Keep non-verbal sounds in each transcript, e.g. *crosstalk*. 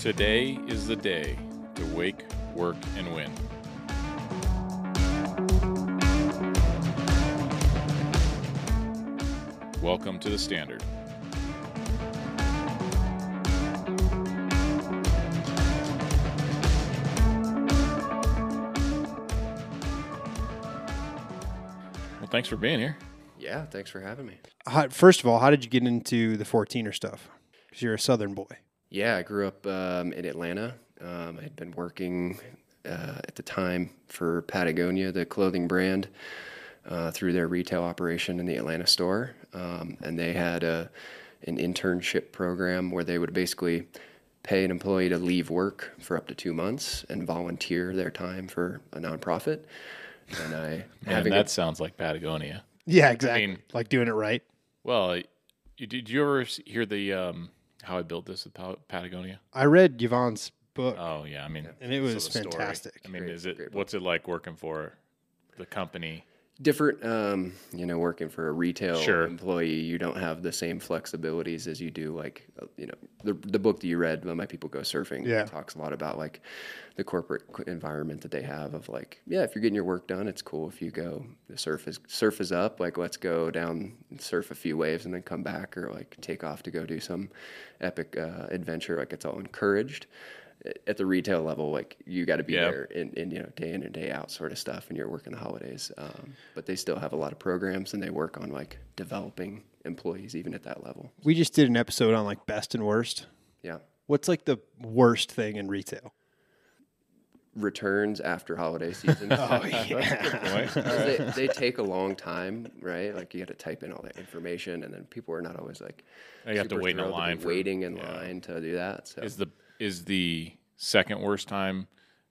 Today is the day to wake, work, and win. Welcome to the Standard. Well, thanks for being here. Yeah, thanks for having me. How, first of all, how did you get into the 14er stuff? Because you're a Southern boy. Yeah, I grew up um, in Atlanta. Um, I had been working uh, at the time for Patagonia, the clothing brand, uh, through their retail operation in the Atlanta store. Um, and they had a, an internship program where they would basically pay an employee to leave work for up to two months and volunteer their time for a nonprofit. And I *laughs* Man, having that a, sounds like Patagonia. Yeah, exactly. mean- like doing it right. Well, you, did you ever hear the um, how I built this with Pa- Patagonia? I read Yvon's book, Oh yeah, I mean, and it so was story. fantastic. I mean, Great- is it what's it like working for the company? Different um, you know working for a retail Sure. employee you don't have the same flexibilities as you do like uh, you know the, the book that you read my people go surfing Yeah. talks a lot about like the corporate environment that they have of like yeah if you're getting your work done it's cool if you go the surf is surf is up like let's go down and surf a few waves and then come back or like take off to go do some epic uh, adventure like it's all encouraged at the retail level, like you got to be Yeah. there in, in you know day in and day out sort of stuff, and you're working the holidays. Um, but they still have a lot of programs, and they work on like developing employees even at that level. We just did an episode on like best and worst. Yeah, What's like the worst thing in retail? returns after holiday season. *laughs* Oh yeah, *laughs* they, they take a long time, right? Like you got to type in all that information, and then people are not always like I got to wait in a thrilled line for waiting in yeah. line to do that. So Is the is the second worst time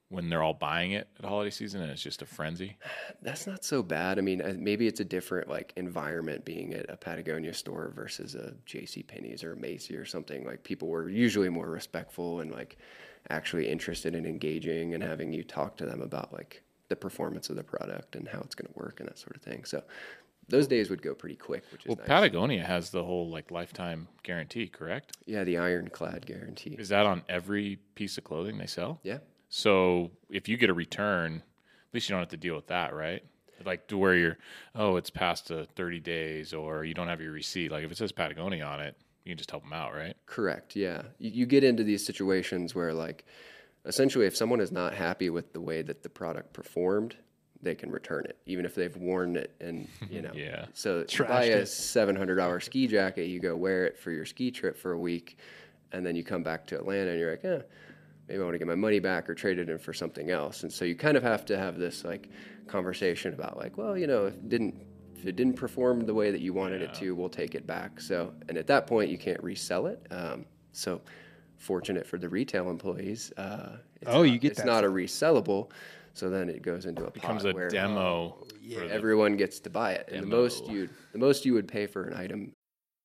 when they're all buying it at holiday season and it's just a frenzy? That's not so bad. I mean, uh, maybe it's a different like environment being at a Patagonia store versus a J.C. Penney's or a Macy or something. Like people were usually more respectful and like actually interested in engaging and having you talk to them about like the performance of the product and how it's going to work and that sort of thing. So those days would go pretty quick, which is Well, nice. Patagonia has the whole like lifetime guarantee, correct? yeah, the ironclad guarantee. Is that on every piece of clothing they sell? Yeah. So if you get a return, at least you don't have to deal with that, right? Like to where you're, oh, it's past the 30 days, or you don't have your receipt. Like if it says Patagonia on it, you can just help them out, right? Correct. Yeah. You, you get into these situations where, like, essentially, if someone is not happy with the way that the product performed, they can return it, even if they've worn it and, *laughs* you know. Yeah. So you buy a $700 ski jacket, you go wear it for your ski trip for a week, and then you come back to Atlanta and you're like, eh, maybe I want to get my money back or trade it in for something else. And so you kind of have to have this, like, conversation about, like, well, you know, if it didn't if it didn't perform the way that you wanted it to, we'll take it back. So, and at that point, you can't resell it. Um, so, fortunate for the retail employees. Uh, it's Oh, not, you get it's that not a resellable. So then it goes into a Becomes pot a where demo. Um, for the- everyone gets to buy it, and the most you the most you would pay for an item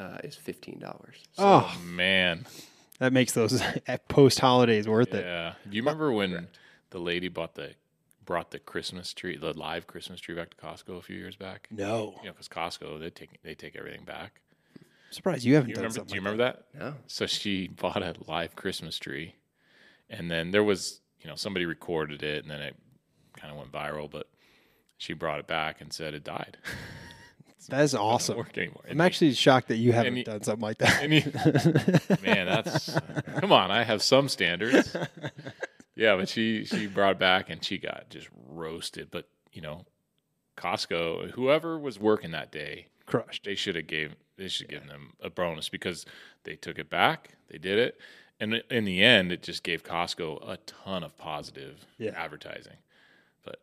Uh, is fifteen dollars. Oh, Man, that makes those *laughs* post holidays worth it. yeah. Do you remember when the lady bought the brought the Christmas tree, the live Christmas tree back to Costco a few years back? No, You know, because Costco they take they take everything back. I'm surprised you haven't You done remember? something. Do you like remember that? No, So she bought a live Christmas tree, and then there was, you know, somebody recorded it, and then it kind of went viral. But she brought it back and said it died. *laughs* That. That is awesome. work anymore. I'm actually shocked that you haven't you- done something like that. You- *laughs* man, that's come on. I have some standards. Yeah, but she she brought back and she got just roasted. But you know, Costco, whoever was working that day, Crushed. they should have gave they should give them a bonus because they took it back, they did it, and in the end, it just gave Costco a ton of positive Yeah. advertising. But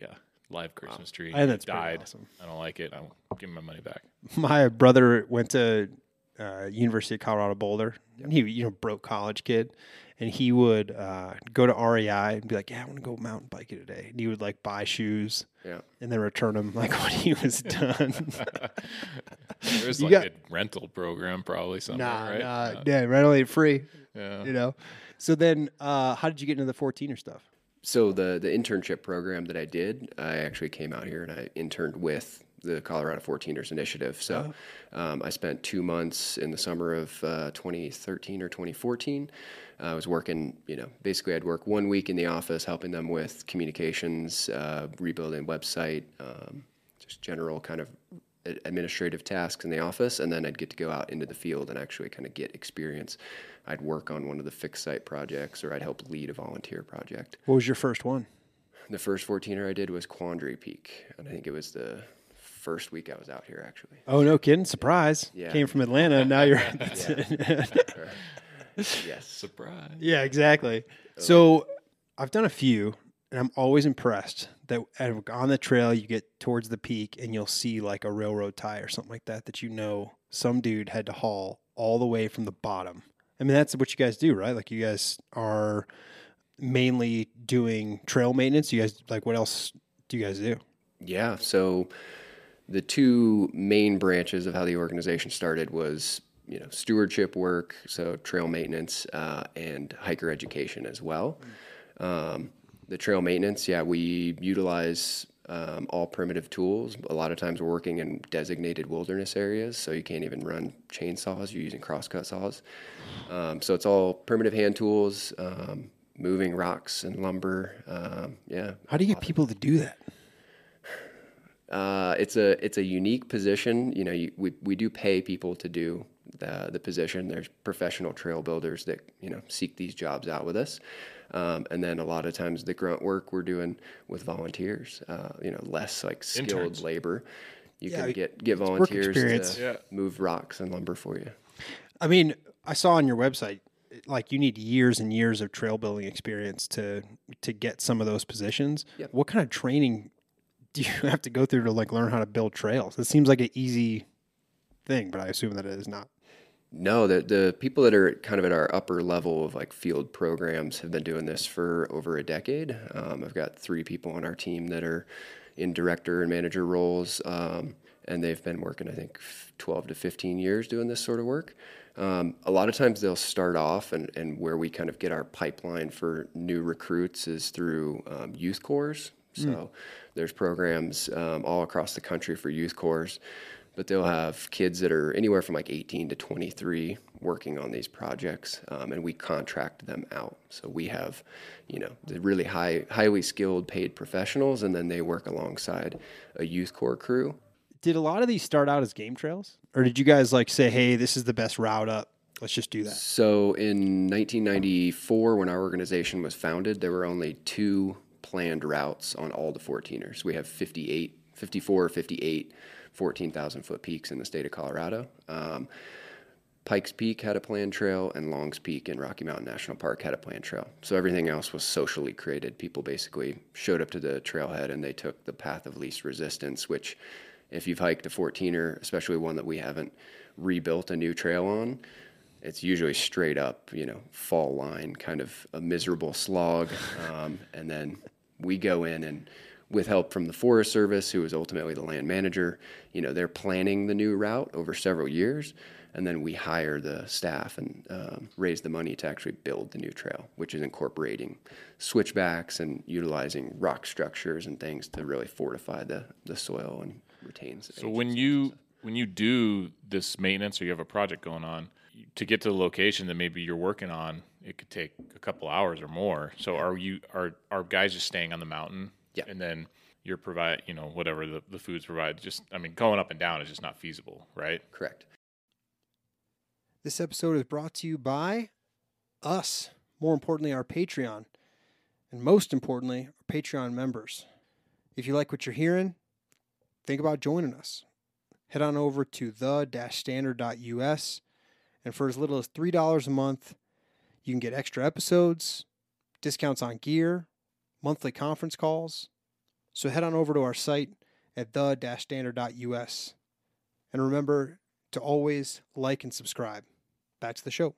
yeah, live Christmas tree I think that's pretty died. awesome. I don't like it. I'm giving my money back. My brother went to uh, University of Colorado Boulder, and he you know broke college kid, and he would uh, go to REI and be like, "Yeah, I want to go mountain biking today." And he would like buy shoes Yeah. and then return them like *laughs* when he was *laughs* done. There's You like got- a rental program probably somewhere, nah, right? nah, Uh, yeah, rental ain't free, yeah. you know. So then, uh, how did you get into the 14er stuff? So the the internship program that I did, I actually came out here and I interned with the Colorado 14ers Initiative. So um, I spent two months in the summer of uh, 2013 or 2014. I was working, you know, basically I'd work one week in the office helping them with communications, uh, rebuilding website, um, just general kind of administrative tasks in the office, and then I'd get to go out into the field and actually kind of get experience. I'd work on one of the fixed site projects, or I'd help lead a volunteer project. What was your first one? The first 14er I did was Quandary Peak, and I think it was the first week I was out here actually. Oh no, kidding! Surprise! Yeah. Came from Atlanta, and now you're. *laughs* *laughs* Yes. Surprise. yeah, exactly. Uh, so I've done a few, and I'm always impressed that on the trail you get towards the peak and you'll see like a railroad tie or something like that that you know some dude had to haul all the way from the bottom. I mean, that's what you guys do, right? Like you guys are mainly doing trail maintenance. You guys like what else do you guys do? Yeah. So the two main branches of how the organization started was you know stewardship work, so trail maintenance uh, and hiker education as well. Um, the trail maintenance, yeah, we utilize um, all primitive tools. A lot of times we're working in designated wilderness areas, so you can't even run chainsaws. You're using crosscut saws. Um, so it's all primitive hand tools, um, moving rocks and lumber. Um, yeah, How do you get people to do that? uh, it's a it's a unique position. You know, you, we we do pay people to do the the position. There's professional trail builders that you know seek these jobs out with us, um, and then a lot of times the grunt work we're doing with volunteers. Uh, you know, less like skilled Interns. labor. You Yeah, can get get volunteers experience. to Yeah. move rocks and lumber for you. I mean, I saw on your website like you need years and years of trail building experience to to get some of those positions. Yep. What kind of training do you *laughs* have to go through to like learn how to build trails? It seems like an easy thing, but I assume that it is not. No, the the people that are kind of at our upper level of like field programs have been doing this for over a decade. Um, I've got three people on our team that are in director and manager roles, um, and they've been working, I think, 12 to 15 years doing this sort of work. Um, a lot of times they'll start off, and, and where we kind of get our pipeline for new recruits is through um, youth corps. So there's programs um, all across the country for youth corps but they'll have kids that are anywhere from like 18 to 23 working on these projects um, and we contract them out so we have you know the really high highly skilled paid professionals and then they work alongside a youth corps crew Did a lot of these start out as game trails, or did you guys like say, "Hey, this is the best route up. Let's just do that"? so in 1994 when our organization was founded there were only two planned routes on all the 14ers we have 58 54 or 58 14,000 foot peaks in the state of colorado um, Pikes Peak had a planned trail, and Longs Peak in Rocky Mountain National Park had a planned trail. So everything else was socially created. People basically showed up to the trailhead and they took the path of least resistance, which, if you've hiked a 14er, especially one that we haven't rebuilt a new trail on, it's usually straight up, you know, fall line, kind of a miserable slog. Um, and then we go in and with help from the Forest Service, who is ultimately the land manager, you know, they're planning the new route over several years. And then we hire the staff and um, raise the money to actually build the new trail, which is incorporating switchbacks and utilizing rock structures and things to really fortify the, the soil and retain. So when you when you do this maintenance or you have a project going on, to get to the location that maybe you're working on, it could take a couple hours or more. So are you are are guys just staying on the mountain? Yeah. And then you're provide you know whatever the, the foods provide. Just I mean going up and down is just not feasible, right? Correct. This episode is brought to you by us. More importantly, our Patreon. And most importantly, our Patreon members. If you like what you're hearing, think about joining us. Head on over to the standard.us. And for as little as $3 a month, you can get extra episodes, discounts on gear, monthly conference calls. So head on over to our site at the standard.us. And remember to always like and subscribe back to the show.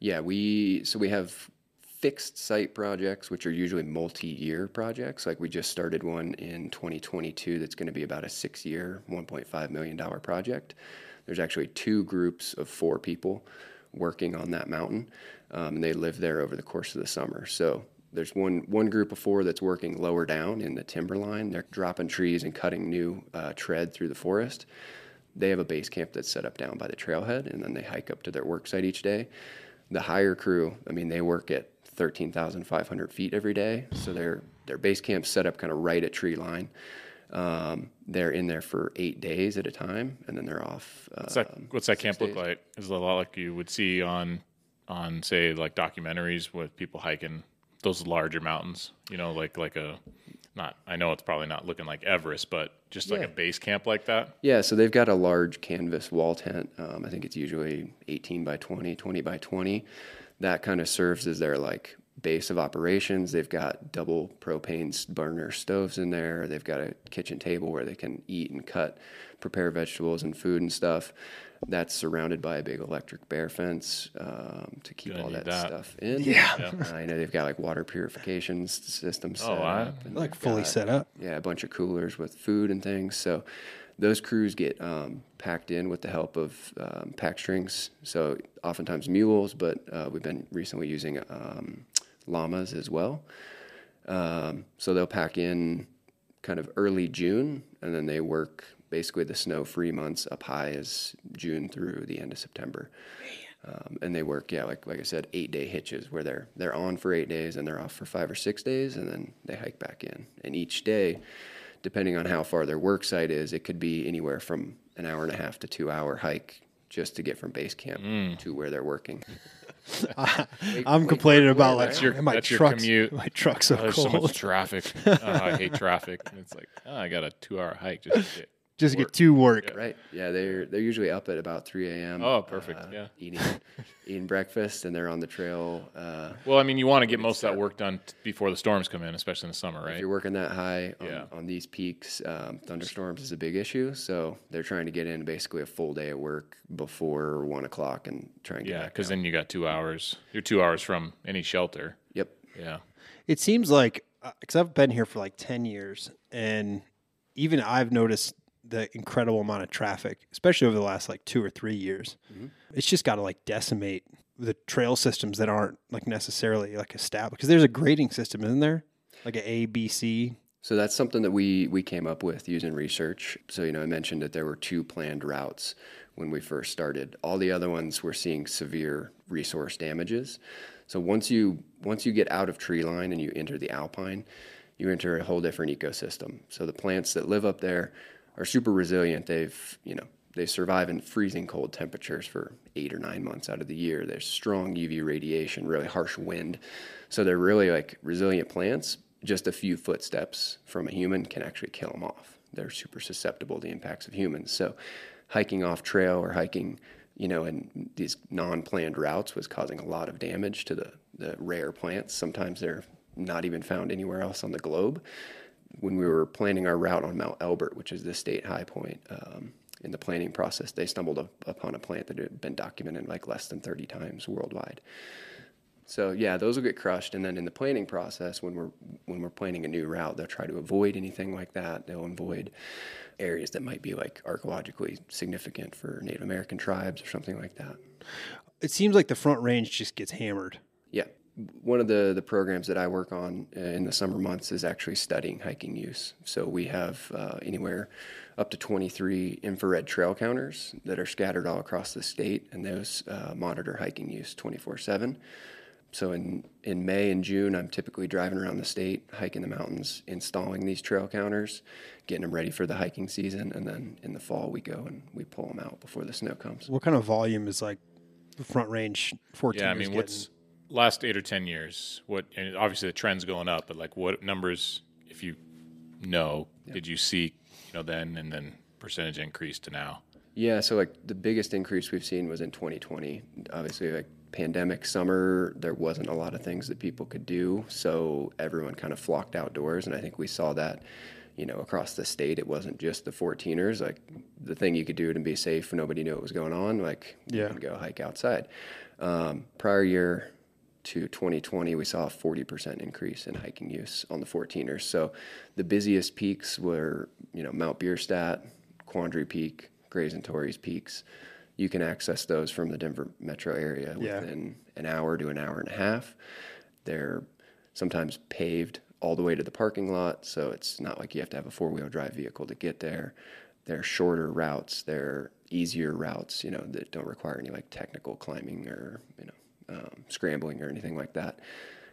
Yeah, we so we have fixed site projects, which are usually multi-year projects. Like we just started one in 2022 that's going to be about a six-year, 1.5 million dollar project. There's actually two groups of four people working on that mountain, um, and they live there over the course of the summer. So there's one one group of four that's working lower down in the timberline. They're dropping trees and cutting new uh, tread through the forest. They have a base camp that's set up down by the trailhead, and then they hike up to their work site each day. The higher crew, I mean, they work at 13,500 feet every day, so their their base camp's set up kind of right at tree line. Um, they're in there for eight days at a time, and then they're off. What's that, um, what's that camp look like? Is it a lot like you would see on, on say like documentaries with people hiking those larger mountains? You know, like like a, not I know it's probably not looking like Everest, but just like a base camp like that. Yeah, so they've got a large canvas wall tent. Um, I think it's usually 18 by 20, 20 by 20. That kind of serves as their like base of operations. They've got double propane burner stoves in there. They've got a kitchen table where they can eat and cut, prepare vegetables and food and stuff. That's surrounded by a big electric bear fence um, to keep Gonna all need that, that. stuff in. Yeah. I know they've got like water purification s- systems set Oh, I- up. and Like they've fully got- set up. yeah, a bunch of coolers with food and things. So those crews get um, packed in with the help of um, pack strings. So oftentimes mules, but uh, we've been recently using um, llamas as well. Um, so they'll pack in kind of early June, and then they work basically the snow-free months up high is June through the end of September. Um, and they work, yeah, like like I said, eight day hitches where they're they're on for eight days and they're off for five or six days, and then they hike back in. And each day, depending on how far their work site is, it could be anywhere from an hour and a half to two hour hike just to get from base camp to where they're working. *laughs* I'm complaining about like That's your- my that's your commute. my truck's so Oh, there's cold. so much traffic. *laughs* oh, I hate traffic. And it's like oh, I got a two-hour hike just to get. Just work. get to work. Right? Yeah, they're they're usually up at about three a.m. Oh, perfect, yeah. eating *laughs* eating breakfast, and they're on the trail. Uh, Well, I mean, you want to get most of that work done t- before the storms come in, especially in the summer, If right? you're working that high on, Yeah. on these peaks, um, thunderstorms is a big issue. So they're trying to get in basically a full day of work before one o'clock and try and get Yeah, because then you got two hours. You're two hours from any shelter. Yep. Yeah. It seems like because I've been here for like ten years, and even I've noticed the incredible amount of traffic, especially over the last like two or three years. Mm-hmm. It's just got to like decimate the trail systems that aren't like necessarily like established. Because there's a grading system, isn't there? Like a A, B, C. So that's something that we we came up with using research. So you know, I mentioned that there were two planned routes when we first started. All the other ones were seeing severe resource damages. So once you once you get out of tree line and you enter the alpine, you enter a whole different ecosystem. So the plants that live up there are super resilient. They've you know they survive in freezing cold temperatures for eight or nine months out of the year. There's strong UV radiation, really harsh wind. So they're really like resilient plants. Just a few footsteps from a human can actually kill them off. They're super susceptible to the impacts of humans. So hiking off trail or hiking, you know, in these non-planned routes was causing a lot of damage to the, the rare plants. Sometimes they're not even found anywhere else on the globe when we were planning our route on Mount Elbert, which is the state high point, um, in the planning process, they stumbled up, upon a plant that had been documented like less than 30 times worldwide. So yeah, those will get crushed, and then in the planning process, when we're when we're planning a new route, they'll try to avoid anything like that. They'll avoid areas that might be like archaeologically significant for Native American tribes or something like that. It seems like the front range just gets hammered. Yeah. One of the, the programs that I work on uh, in the summer months is actually studying hiking use. So we have uh, anywhere up to 23 infrared trail counters that are scattered all across the state, and those uh, monitor hiking use 24 7. So in, in May and June, I'm typically driving around the state, hiking the mountains, installing these trail counters, getting them ready for the hiking season, and then in the fall we go and we pull them out before the snow comes. What kind of volume is like the front range 14? Yeah, I mean, what's last eight or ten years? What? And obviously the trend's going up, but like, what numbers, if you know, did you see? You know, then and then percentage increase to now. Yeah, so like the biggest increase we've seen was in 2020. Obviously, like pandemic summer, there wasn't a lot of things that people could do, so everyone kind of flocked outdoors, and I think we saw that, you know, across the state. It wasn't just the 14ers. Like the thing you could do to be safe, nobody knew what was going on. Like you Yeah. can go hike outside. Um, prior year to 2020, we saw a 40% increase in hiking use on the 14ers. So the busiest peaks were, you know, Mount Bierstadt, Quandary Peak, Grays and Torreys peaks. You can access those from the Denver metro area Yeah. within an hour to an hour and a half. They're sometimes paved all the way to the parking lot, so it's not like you have to have a four wheel drive vehicle to get there. They're shorter routes, they're easier routes, you know, that don't require any like technical climbing or, you know, um, scrambling or anything like that.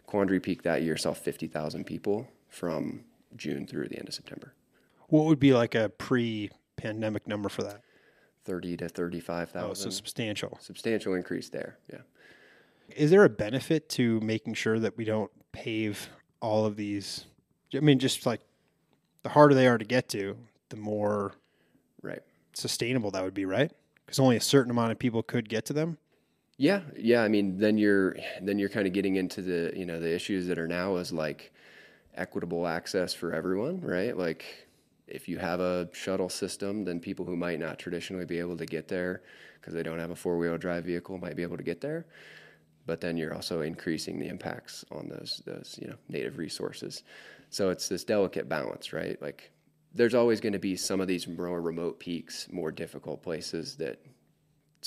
Quandary Peak that year saw 50,000 people from June through the end of September. What would be like a pre-pandemic number for that? 30 to 35,000. Oh, so substantial. Substantial increase there. Yeah. Is there a benefit to making sure that we don't pave all of these? I mean, just like the harder they are to get to, the more Right. sustainable that would be, right? Because only a certain amount of people could get to them. Yeah, yeah. I mean, then you're then you're kind of getting into the you know the issues that are now is like equitable access for everyone, right? Like if you have a shuttle system, then people who might not traditionally be able to get there because they don't have a four wheel drive vehicle might be able to get there. But then you're also increasing the impacts on those those you know native resources. So it's this delicate balance, right? Like there's always going to be some of these more remote peaks, more difficult places that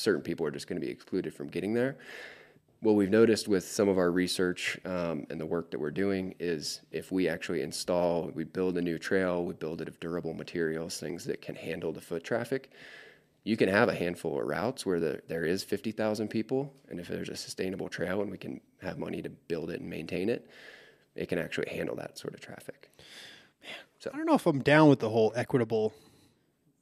certain people are just going to be excluded from getting there. What we've noticed with some of our research um, and the work that we're doing is if we actually install, we build a new trail, we build it of durable materials, things that can handle the foot traffic. You can have a handful of routes where the, there is 50,000 people, and if there's a sustainable trail and we can have money to build it and maintain it, it can actually handle that sort of traffic. So I don't know if I'm down with the whole equitable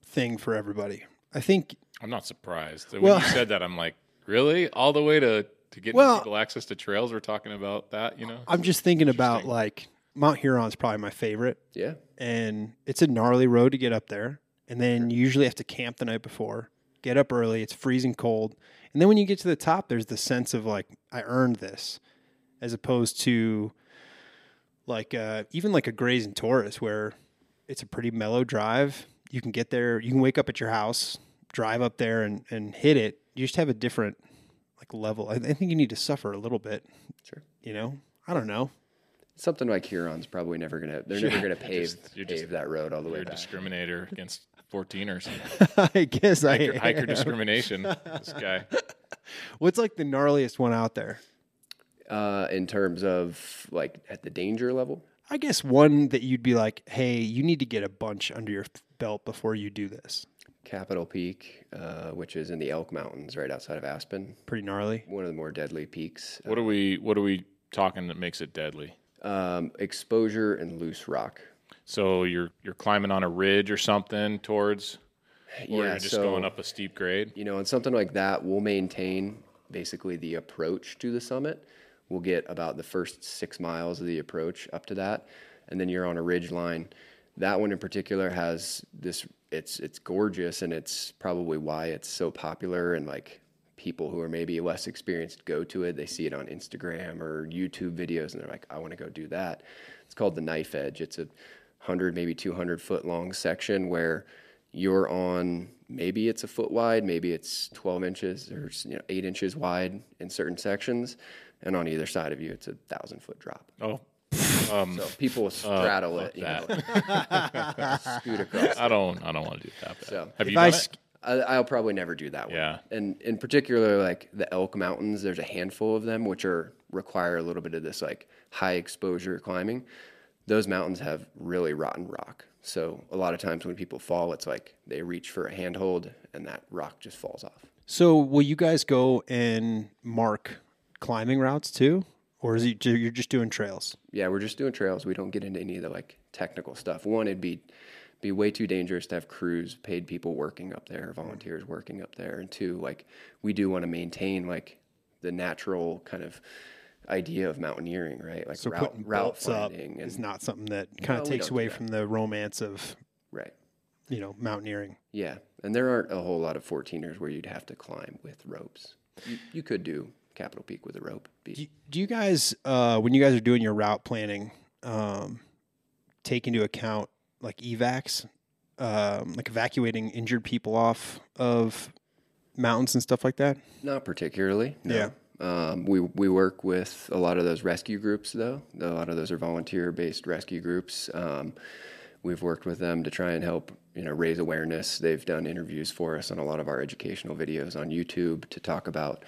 thing for everybody. I think I'm not surprised. When Well- you said that, I'm like, really? All the way to to get Well- people access to trails? We're talking about that, you know? I'm just thinking about like Mount Huron's probably my favorite, Yeah, and it's a gnarly road to get up there. And then you usually have to camp the night before, get up early. It's freezing cold, and then when you get to the top, there's the sense of like I earned this, as opposed to like uh, even like a Grays and Torreys where it's a pretty mellow drive. You can get there. You can wake up at your house, drive up there, and and hit it. You just have a different like level. I, I think you need to suffer a little bit. Sure. You know, I don't know. something like Huron's probably never gonna. They're never gonna *laughs* pave just- you're pave just- that road all the way You're a back. discriminator against 14ers. *laughs* I guess I Hiker, hiker am. discrimination. This guy. *laughs* What's like the gnarliest one out there? uh, in terms of like at the danger level. I guess one that you'd be like, hey, you need to get a bunch under your belt before you do this. Capitol Peak, uh, which is in the Elk Mountains right outside of Aspen, Pretty gnarly. one of the more deadly peaks. What are we what are we talking that makes it deadly? Um, exposure and loose rock. So you're you're climbing on a ridge or something towards or yeah, you're just so, going up a steep grade. You know, and something like that, we'll maintain basically the approach to the summit. We'll get about the first six miles of the approach up to that, and then you're on a ridge line. That one in particular has this. It's it's gorgeous, and it's probably why it's so popular. And like people who are maybe less experienced go to it. They see it on Instagram or YouTube videos, and they're like, "I want to go do that." It's called the Knife Edge. It's a hundred, maybe two hundred foot long section where you're on maybe it's a foot wide, maybe it's 12 inches or you know, eight inches wide in certain sections, and on either side of you, it's a thousand foot drop. Oh. Um, So people straddle fuck it, you know, scoot across. *laughs* I don't I don't want to do that. Bad. So, Have you I done sk- it? I, I'll probably never do that one. Yeah. And in particular, like the Elk Mountains, there's a handful of them which are require a little bit of this like high exposure climbing. Those mountains have really rotten rock. So a lot of times when people fall, it's like they reach for a handhold and that rock just falls off. So, will you guys go and mark climbing routes too, or is it you're just doing trails? Yeah, we're just doing trails. We don't get into any of the like technical stuff. One, it'd be be way too dangerous to have crews, paid people working up there, volunteers working up there. And two, like we do want to maintain like the natural kind of idea of mountaineering, right? Like So, route putting route finding is not something that kind No, of takes away from the romance of right. you know mountaineering. Yeah, and there aren't a whole lot of 14ers where you'd have to climb with ropes. You, you could do Capitol Peak with a rope. Do you, do you guys, uh, when you guys are doing your route planning, um, take into account like evacs, um, like evacuating injured people off of mountains and stuff like that? Not particularly. No. Um, we we work with a lot of those rescue groups, though. A lot of those are volunteer-based rescue groups. Um, we've worked with them to try and help, you know, raise awareness. They've done interviews for us on a lot of our educational videos on YouTube to talk about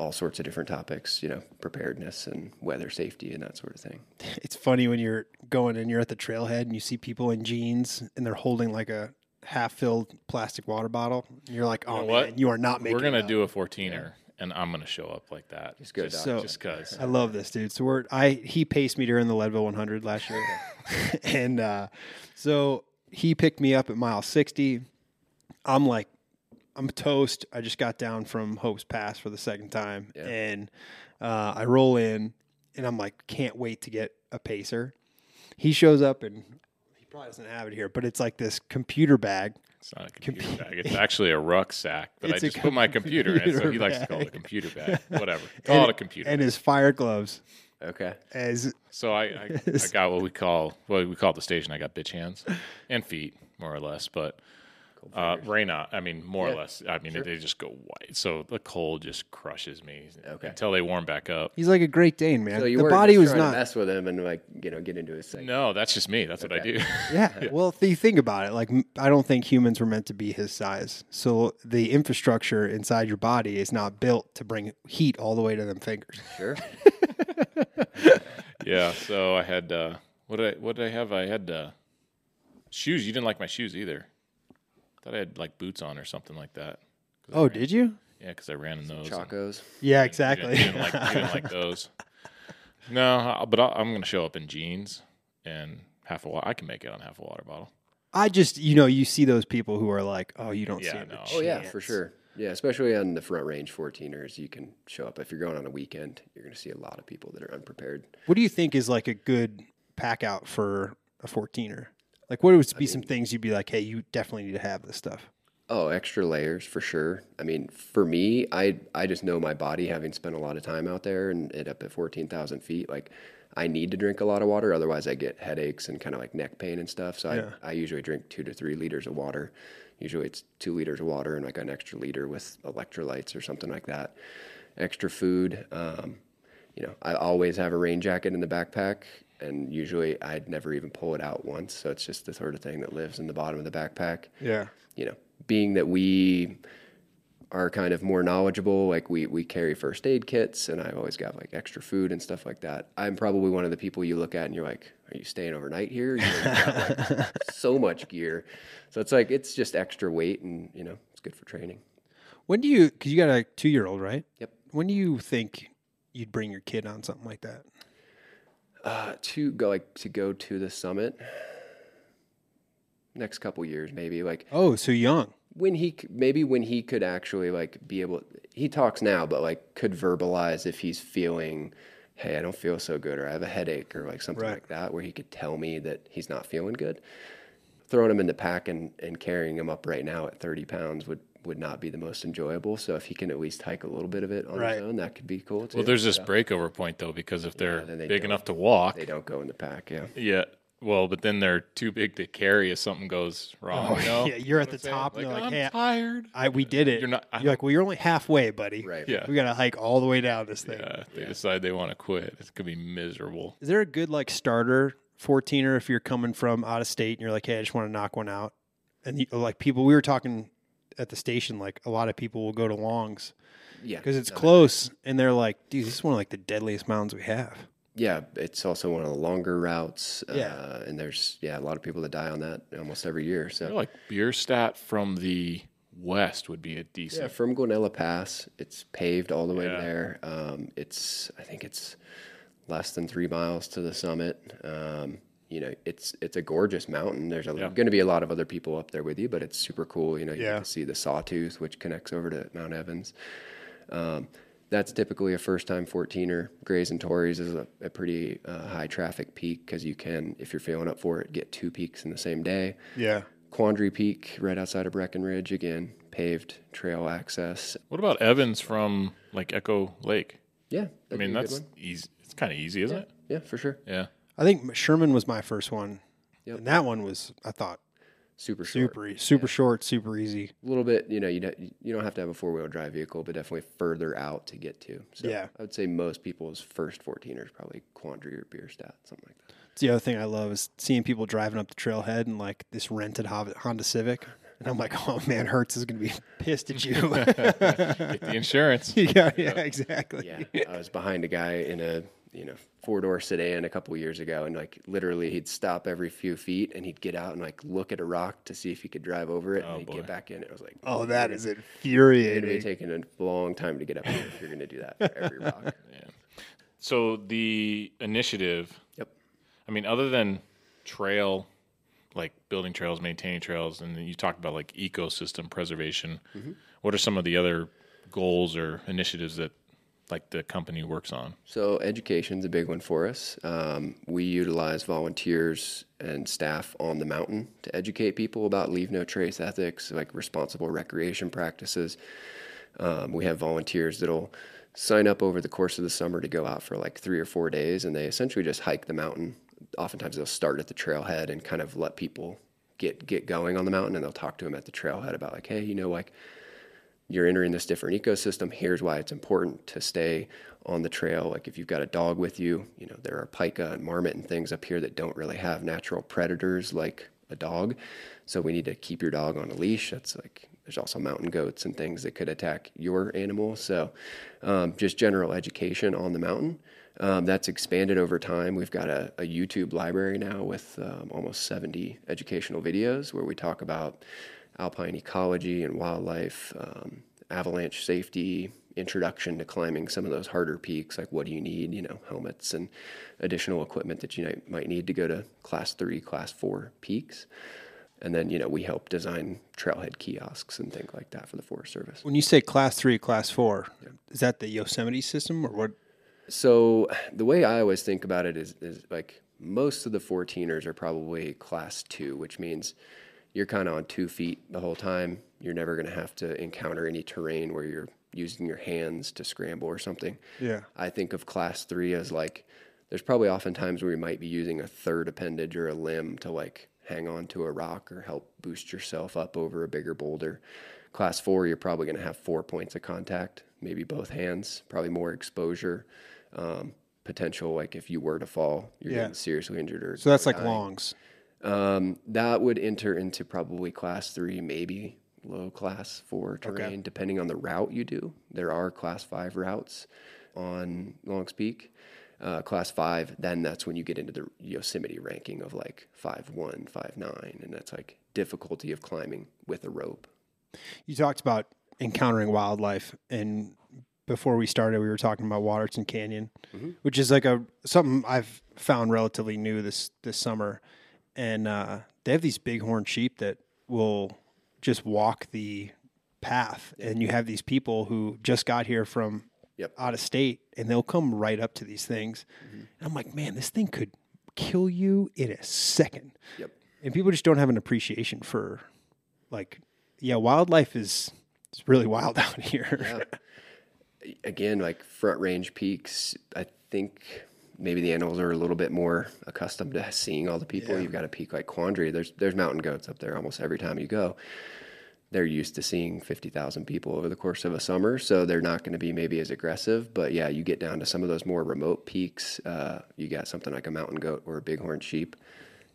all sorts of different topics, you know, preparedness and weather safety and that sort of thing. *laughs* It's funny when you're going and you're at the trailhead and you see people in jeans and they're holding like a half-filled plastic water bottle. You're like, oh know man, what? you are not making. We're gonna do a 14er, and I'm gonna show up like that. Just go, just, Doc. So- just cause. I love this dude. So we're I he paced me during the Leadville 100 last year, *laughs* *laughs* and uh, so he picked me up at mile 60. I'm like, I'm toast. I just got down from Hope's Pass for the second time, Yeah. and uh, I roll in, and I'm like, can't wait to get a pacer. He shows up and he probably doesn't have it here, but it's like this computer bag. It's not a computer Compu- bag. It's actually a rucksack, but I It's a just put my computer in it, so computer he likes to call it a computer bag. *laughs* Whatever. Call and, it a computer. and his fire gloves Okay. as so I, I, *laughs* I got what we call what we call the station. I got bitch hands and feet, more or less. But uh, rain out. I mean, more or less. I mean, they just go white. So the cold just crushes me Okay. until they warm back up. he's like a Great Dane, man. So you the body was not to mess with him and like you know get into his thing. No, that's just me. That's what I do. *laughs* Yeah. Well, if you think about it, like m- I don't think humans were meant to be his size. So the infrastructure inside your body is not built to bring heat all the way to them fingers. Sure. *laughs* yeah. So I had uh, what did I what did I have? I had uh, shoes. You didn't like my shoes either. Thought I had like boots on or something like that. 'Cause I Oh, ran- did you? Yeah, because I ran in those. Chacos. Yeah, you exactly. didn't- You didn't, like, you didn't like *laughs* those. No, but I- I'm going to show up in jeans and half a water. I can make it on half a water bottle. I just, you know, you see those people who are like, oh, you don't Yeah, stand no. a Oh yeah, for sure. Yeah, especially on the front range 14ers, you can show up. If you're going on a weekend, you're going to see a lot of people that are unprepared. What do you think is like a good pack out for a 14er? Like, what would be some things you'd be like, hey, you definitely need to have this stuff? Oh, extra layers for sure. I mean, for me, I I just know my body, having spent a lot of time out there and it up at 14,000 feet. Like, I need to drink a lot of water, otherwise I get headaches and kind of like neck pain and stuff. So Yeah. I I usually drink two to three liters of water. Usually it's two liters of water and like an extra liter with electrolytes or something like that. Extra food. Um, you know, I always have a rain jacket in the backpack, and usually I'd never even pull it out once. So it's just the sort of thing that lives in the bottom of the backpack Yeah. you know, being that we are kind of more knowledgeable, like we, we carry first aid kits and I've always got like extra food and stuff like that. I'm probably one of the people you look at and you're like, are you staying overnight here? You know, got like *laughs* so much gear. So it's like, it's just extra weight and, you know, it's good for training. When do you, because you got a two year old, right? Yep. When do you think you'd bring your kid on something like that? Uh, to go like to go to the summit next couple years, maybe like Oh, so young. when he maybe when he could actually like be able he talks now but like could verbalize if he's feeling hey i don't feel so good or i have a headache or like something Right. like that where he could tell me that he's not feeling good throwing him in the pack and, and carrying him up right now at 30 pounds would would not be the most enjoyable so if he can at least hike a little bit of it on Right. his own that could be cool too Well, there's this So breakover point though, because if they're then they big enough to walk, they don't go in the pack yeah yeah. Well, but then they're too big to carry if something goes wrong. Oh, you know? Oh, yeah, you're at the what I'm top and they're like, I'm "Hey, I- tired. I, we did it. You're not- I- You're like, well, you're only halfway, buddy. right Yeah. We got to hike all the way down this thing. Yeah, if they decide they want to quit. It's gonna be miserable. Is there a good like starter 14er if you're coming from out of state and you're like, hey, I just want to knock one out? And you, like people, we were talking at the station, like a lot of people will go to Longs yeah because it's no, close and they're like, dude, this is one of like the deadliest mountains we have. yeah it's also one of the longer routes Yeah. uh, and there's yeah a lot of people that die on that almost every year I so feel like Bierstadt from the west would be a decent. Yeah, from Guanella Pass, it's paved all the way Yeah. there. Um, it's I think it's less than three miles to the summit. Um, you know, it's it's a gorgeous mountain. There's Yeah. going to be a lot of other people up there with you, but it's super cool. You know, you Yeah. to see the Sawtooth, which connects over to Mount Evans. Um, that's typically a first-time 14er. Grays and Torreys is a, a pretty uh, high traffic peak because you can, if you're feeling up for it, get two peaks in the same day. Yeah. Quandary Peak, right outside of Breckenridge, again, paved trail access. What about Evans from like Echo Lake? Yeah, I mean, be a good that's easy. It's kind of easy, isn't it? Yeah, for sure. Yeah. I think Sherman was my first one. Yep. And that one was, I thought, super short. super, e- super short, super easy. A little bit, you know, you don't you don't have to have a four wheel drive vehicle, but definitely further out to get to. So Yeah. I would say most people's first 14ers probably Quandary or Bierstadt, something like that. It's the other thing I love is seeing people driving up the trailhead in like this rented Honda Civic. And I'm like, oh man, Hertz is going to be *laughs* pissed at you. Get the insurance. *laughs* yeah, yeah, exactly. Yeah, I was behind a guy in a you know four door sedan a couple years ago, and like literally he'd stop every few feet and he'd get out and like look at a rock to see if he could drive over it, Oh, and he'd boy. get back in. It was like, Oh, that is infuriating. It'd be taking a long time to get up here if you're going to do that for every *laughs* rock. So the initiative. Yep. I mean, other than trail, like building trails, maintaining trails, and then you talked about like ecosystem preservation. Mm-hmm. What are some of the other goals or initiatives that like the company works on? So education's a big one for us. Um, we utilize volunteers and staff on the mountain to educate people about leave no trace ethics, like responsible recreation practices. Um, we have volunteers that'll sign up over the course of the summer to go out for like three or four days, and they essentially just hike the mountain. Oftentimes, they'll start at the trailhead and kind of let people get get going on the mountain, and they'll talk to them at the trailhead about like, hey, you know, like you're entering this different ecosystem. Here's why it's important to stay on the trail. Like if you've got a dog with you, you know, there are pika and marmot and things up here that don't really have natural predators like a dog. So we need to keep your dog on a leash. That's like there's also mountain goats and things that could attack your animal. So um, just general education on the mountain. Um, that's expanded over time. We've got a, a YouTube library now with um, almost 70 educational videos where we talk about alpine ecology and wildlife, um, avalanche safety, introduction to climbing some of those harder peaks. Like, what do you need? You know, helmets and additional equipment that you might- might need to go to class three, class four peaks. And then, you know, we help design trailhead kiosks and things like that for the Forest Service. When you say class three, class four, is that the Yosemite system or what? So the way I always think about it is, is like most of the 14ers are probably class two, which means you're kind of on two feet the whole time. You're never going to have to encounter any terrain where you're using your hands to scramble or something. Yeah. I think of class three as like there's probably often times where you might be using a third appendage or a limb to like hang on to a rock or help boost yourself up over a bigger boulder. Class four, you're probably going to have four points of contact, maybe both hands, probably more exposure, um, potential. Like if you were to fall, you're Yeah. getting seriously injured or So that's or like longs. Um, that would enter into probably class three, maybe low class four terrain, Okay. depending on the route you do. There are class five routes on Longs Peak. Uh, class five, then that's when you get into the Yosemite ranking of like five one, five nine, and that's like difficulty of climbing with a rope. You talked about encountering wildlife, and before we started, we were talking about Waterton Canyon, which is like a something I've found relatively new this this summer, and uh, they have these bighorn sheep that will just walk the path, and you have these people who just got here from Yep. out of state, and they'll come right up to these things, and I'm like, man, this thing could kill you in a second. Yep. and people just don't have an appreciation for like yeah wildlife is it's really wild *laughs* out here. Again, like front range peaks, I think maybe the animals are a little bit more accustomed to seeing all the people. You've got a peak like Quandary. There's there's mountain goats up there almost every time you go. They're used to seeing fifty thousand people over the course of a summer, so they're not going to be maybe as aggressive. But yeah, you get down to some of those more remote peaks. Uh, you got something like a mountain goat or a bighorn sheep.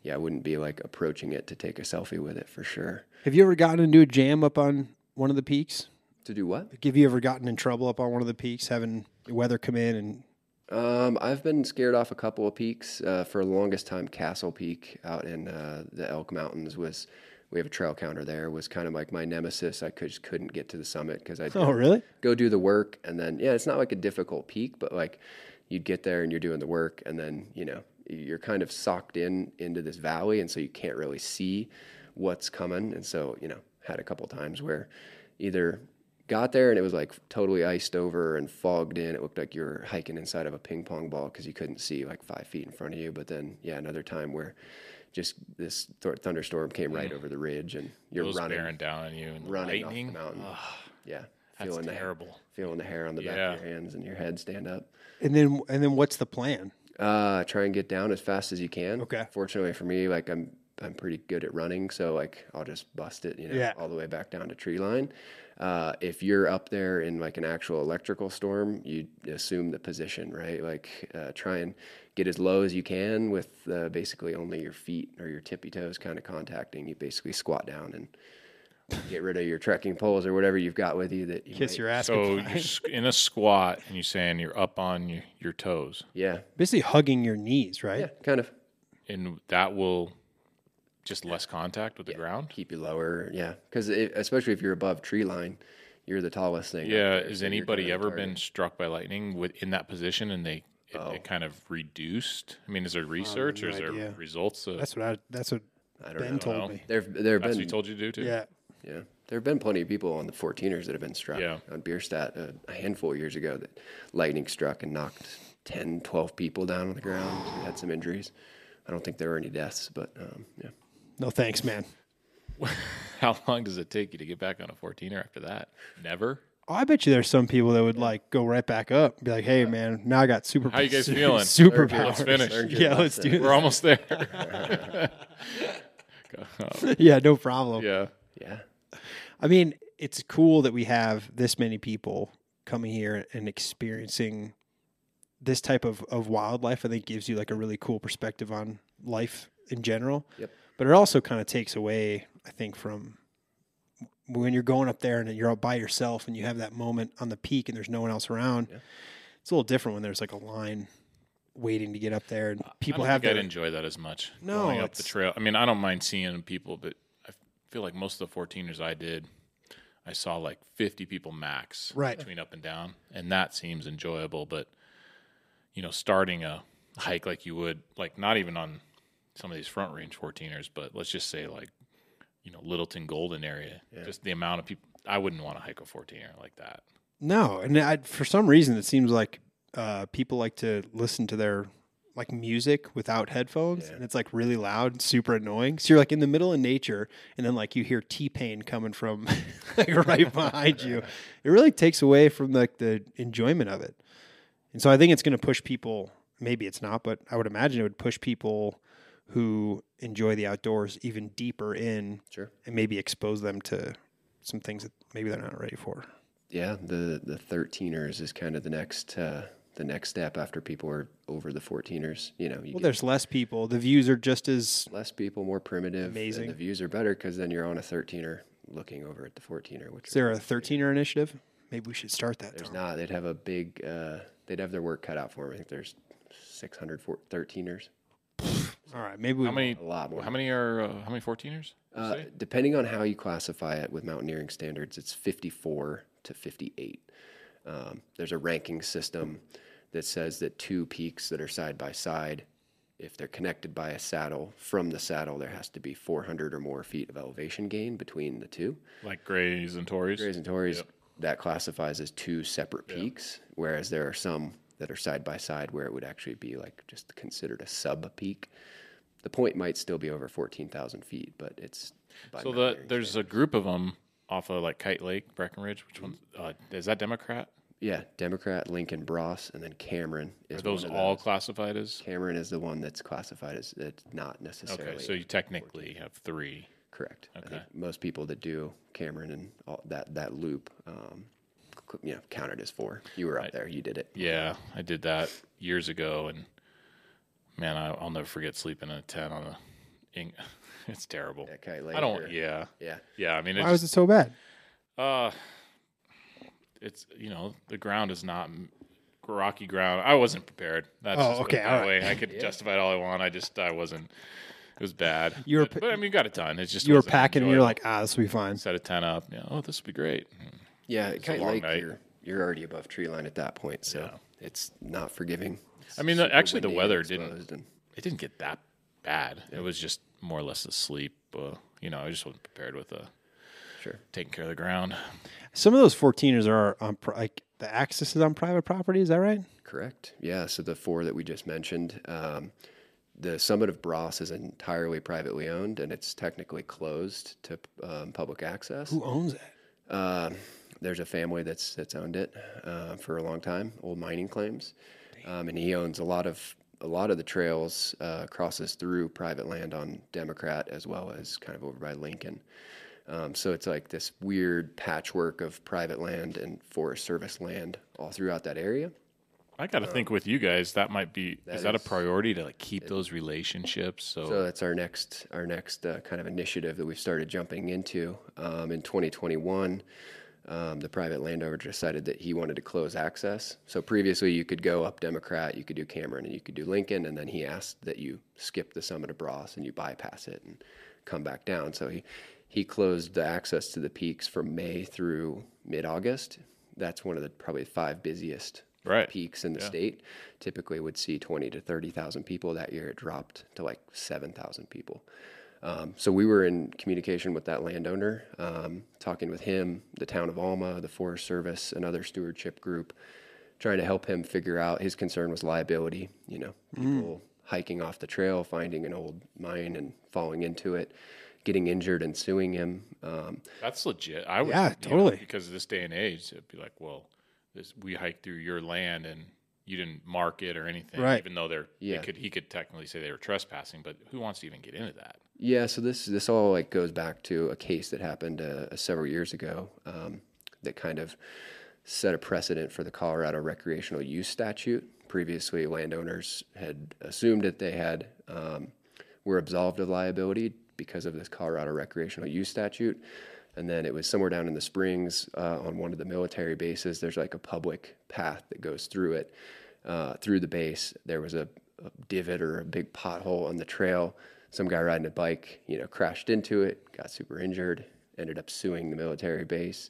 Yeah, I wouldn't be like approaching it to take a selfie with it for sure. have you ever gotten into a jam up on one of the peaks To do what? have you ever gotten in trouble up on one of the peaks having the weather come in and Um, I've been scared off a couple of peaks. Uh, for the longest time, Castle Peak out in uh, the Elk Mountains was. We have a trail counter there. Was kind of like my nemesis. I could, just couldn't get to the summit because I *laughs* oh really go do the work and then yeah, it's not like a difficult peak, but like you'd get there and you're doing the work and then you know you're kind of socked in into this valley and so you can't really see what's coming and so you know had a couple times where either got there and it was like totally iced over and fogged in it looked like you were hiking inside of a ping pong ball because you couldn't see like five feet in front of you but then yeah another time where just this th- thunderstorm came right over the ridge and you're Those running bearing down on you and the running off the lightning. mountain. Ugh, yeah that's feeling the terrible. feeling the hair on the back Yeah. of your hands and your head stand up. and then and then what's the plan Uh, try and get down as fast as you can. Okay. Fortunately for me, like I'm I'm pretty good at running, so like I'll just bust it, you know, Yeah. all the way back down to tree line. Uh, if you're up there in like an actual electrical storm, you assume the position, right? Like uh, try and get as low as you can with uh, basically only your feet or your tippy toes kind of contacting. You basically squat down and get rid of your trekking poles or whatever you've got with you that you Kiss might- your ass. So you're s- in a squat and you're saying you're up on your, your toes, yeah, basically hugging your knees, right? yeah, kind of and that will just less contact with the ground. keep you lower. Yeah, because especially if you're above tree line, you're the tallest thing. Yeah, there, has so anybody ever target. been struck by lightning with in that position and they it, Oh. it kind of reduced? I mean, is there research or no is there results? Of, That's what I. That's what I don't Ben know. told me. There, there have that's what he told you to do too. Yeah. Yeah, there have been plenty of people on the 14ers that have been struck Yeah. on Bierstadt uh, a handful of years ago that lightning struck and knocked 10, 12 people down on the ground. who had some injuries. I don't think there were any deaths, but um, yeah. No thanks, man. *laughs* How long does it take you to get back on a 14er after that? Never. Oh, I bet you there's some people that would like go right back up, be like, "Hey, man, now I got super." How you guys feeling? *laughs* Super Let's finish. *laughs* Yeah, let's do We're almost there. Yeah, no problem. yeah. Yeah, I mean, it's cool that we have this many people coming here and experiencing this type of, of wildlife. I think gives you like a really cool perspective on life in general. Yep. But it also kind of takes away, I think, from when you're going up there and you're all by yourself and you have that moment on the peak and there's no one else around. Yeah. It's a little different when there's like a line waiting to get up there and people I don't have think I'd enjoy that as much. No, going up the trail. I mean, I don't mind seeing people, but I feel like most of the 14ers I did, I saw like 50 people max Right. between up and down, and that seems enjoyable. But you know, starting a hike like you would, like not even on some of these front range 14ers, but let's just say like you know Littleton Golden area, just the amount of people. I wouldn't want to hike a 14er like that. No, and I, for some reason, it seems like uh, people like to listen to their like music without headphones, and it's like really loud, and super annoying. So you're like in the middle of nature, and then like you hear T Pain coming from *laughs* like right behind you. *laughs* It really takes away from like the enjoyment of it. And so I think it's going to push people. Maybe it's not, but I would imagine it would push people who enjoy the outdoors even deeper in, sure. and maybe expose them to some things that maybe they're not ready for. Yeah, the the 13ers is kind of the next uh, the next step after people are over the 14ers. You know, you Well, there's less people. The views are just as less people, more primitive. Amazing. And the views are better because then you're on a 13er looking over at the 14er, which Is there a 13er initiative? Maybe we should start that. There's not. They'd have a big. Uh, they'd have their work cut out for them. I think there's 600 four- 13ers. All right, maybe we How many? A lot more. How many are? Uh, how many 14ers? Uh, depending on how you classify it with mountaineering standards, it's 54 to 58. Um, there's a ranking system that says that two peaks that are side by side, if they're connected by a saddle, from the saddle, there has to be 400 or more feet of elevation gain between the two. like Grays and Torreys. Grays and Torreys, that classifies as two separate peaks, whereas there are some that are side by side where it would actually be like just considered a sub peak. The point might still be over 14,000 feet, but it's. So the there's a group of them off of like Kite Lake, Breckenridge. Which one? Uh, is that Democrat? Yeah, Democrat, Lincoln, Bross, and then Cameron is Are those one of all those. classified as? Cameron is the one that's classified as it's not necessarily Okay, so you technically have three. correct. Okay. most people that do Cameron and all that that loop, um, you know, counted as four. You were up there, you did it. Yeah, I did that years ago, and man, I, I'll never forget sleeping in a tent on a. Ing- *laughs* it's terrible. At Kite I don't. Yeah, Yeah, yeah. I mean, Why it's was it so bad? uh, it's you know the ground is not rocky ground. I wasn't prepared. That's Oh, just okay, that all right. way. I could justify it all I want. I just I wasn't. It was bad. You were but, but, I mean, you got it done. It just You were wasn't packing, and you're like, ah, this will be fine. set a tent up. Yeah, oh, this will be great. yeah. At a Kite long Lake, night. you're you're already above tree line at that point, so Yeah. It's not forgiving. I mean, actually, the weather didn't- and- It didn't get that bad. It was just more or less asleep. Uh, you know, I just wasn't prepared with uh, Sure. taking care of the ground. Some of those 14ers are on like the access is on private property. Is that right? Correct. Yeah. So the four that we just mentioned, um, the summit of Bross is entirely privately owned, and it's technically closed to um, public access. Who owns it? Uh, there's a family that's that's owned it uh, for a long time, old mining claims, um, and he owns a lot of a lot of the trails uh, crosses through private land on Democrat as well as kind of over by Lincoln. Um, so it's like this weird patchwork of private land and Forest Service land all throughout that area. I got to think with you guys that might be that is that a priority to like keep those relationships? So, So that's our next our next uh, kind of initiative that we've started jumping into um, in 2021. Um, the private landowner decided that he wanted to close access. So previously, you could go up Democrat, you could do Cameron, and you could do Lincoln, and then he asked that you skip the summit of Bross and you bypass it and come back down. So he he closed the access to the peaks from May through mid August. That's one of the probably five busiest Right. peaks in the Yeah. state. Typically would see 20 to 30,000 people. That year it dropped to like 7,000 people. Um, so we were in communication with that landowner, um, talking with him, the town of Alma, the Forest Service, another stewardship group, trying to help him figure out his concern was liability. You know, people hiking off the trail, finding an old mine and falling into it, getting injured and suing him. Um, that's legit. I would, Yeah, you know, totally. because of this day and age, it'd be like, well, this, we hiked through your land and you didn't mark it or anything, Right. even though they're they Yeah. could he could technically say they were trespassing, but who wants to even get into that? Yeah, so this this all like goes back to a case that happened uh, several years ago um, that kind of set a precedent for the Colorado recreational use statute. Previously, landowners had assumed that they had um, were absolved of liability because of this Colorado recreational use statute, and then it was somewhere down in the Springs uh, on one of the military bases. There's like a public path that goes through it uh, through the base. There was a, a divot or a big pothole on the trail. Some guy riding a bike, you know, crashed into it, got super injured, ended up suing the military base.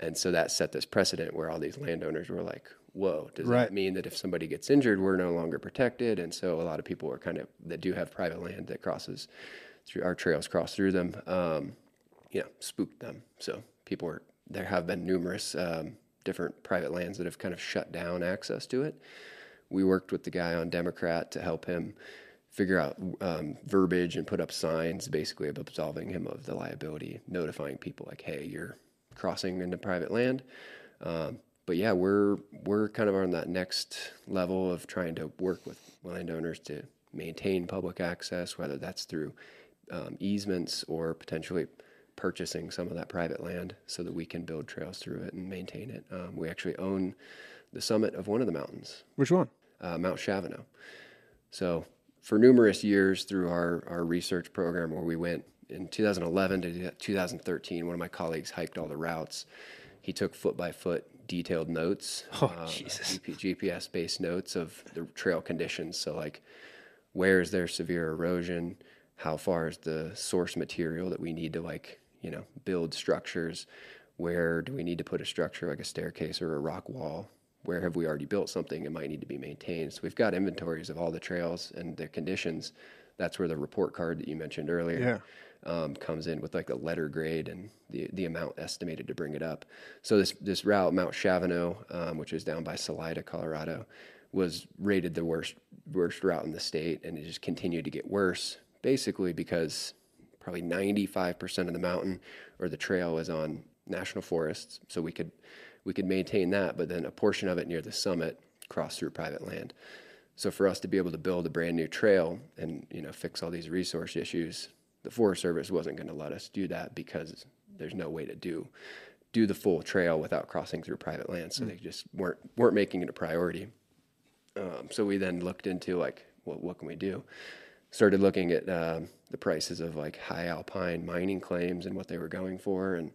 And so that set this precedent where all these landowners were like, whoa, does Right. that mean that if somebody gets injured, we're no longer protected? And so a lot of people are kind of, that do have private land that crosses through our trails, cross through them, um, you know, spooked them. So people are, there have been numerous um, different private lands that have kind of shut down access to it. We worked with the guy on Democrat to help him figure out um, verbiage and put up signs basically of absolving him of the liability, notifying people like, hey, you're crossing into private land. Um, but yeah, we're we're kind of on that next level of trying to work with landowners to maintain public access, whether that's through um, easements or potentially purchasing some of that private land so that we can build trails through it and maintain it. Um, we actually own the summit of one of the mountains, Which one? uh, Mount Shavano. So for numerous years through our, our research program where we went in 2011 to 2013, one of my colleagues hiked all the routes. He took foot by foot detailed notes, *laughs* Oh, uh, Jesus. GPS based notes of the trail conditions. So like, where is there severe erosion? How far is the source material that we need to like, you know, build structures? Where do we need to put a structure like a staircase or a rock wall? Where have we already built something and might need to be maintained? So we've got inventories of all the trails and their conditions. That's where the report card that you mentioned earlier um, comes in with like a letter grade and the the amount estimated to bring it up. So this this route, Mount Shavano, um, which is down by Salida, Colorado, was rated the worst worst route in the state, and it just continued to get worse. Basically, because probably 95% of the mountain or the trail is on national forests, so we could we could maintain that, but then a portion of it near the summit crossed through private land. So for us to be able to build a brand new trail and you know fix all these resource issues, the Forest Service wasn't going to let us do that because there's no way to do do the full trail without crossing through private land. So they just weren't weren't making it a priority. Um, so we then looked into like, well, what can we do? Started looking at um, the prices of like high alpine mining claims and what they were going for, and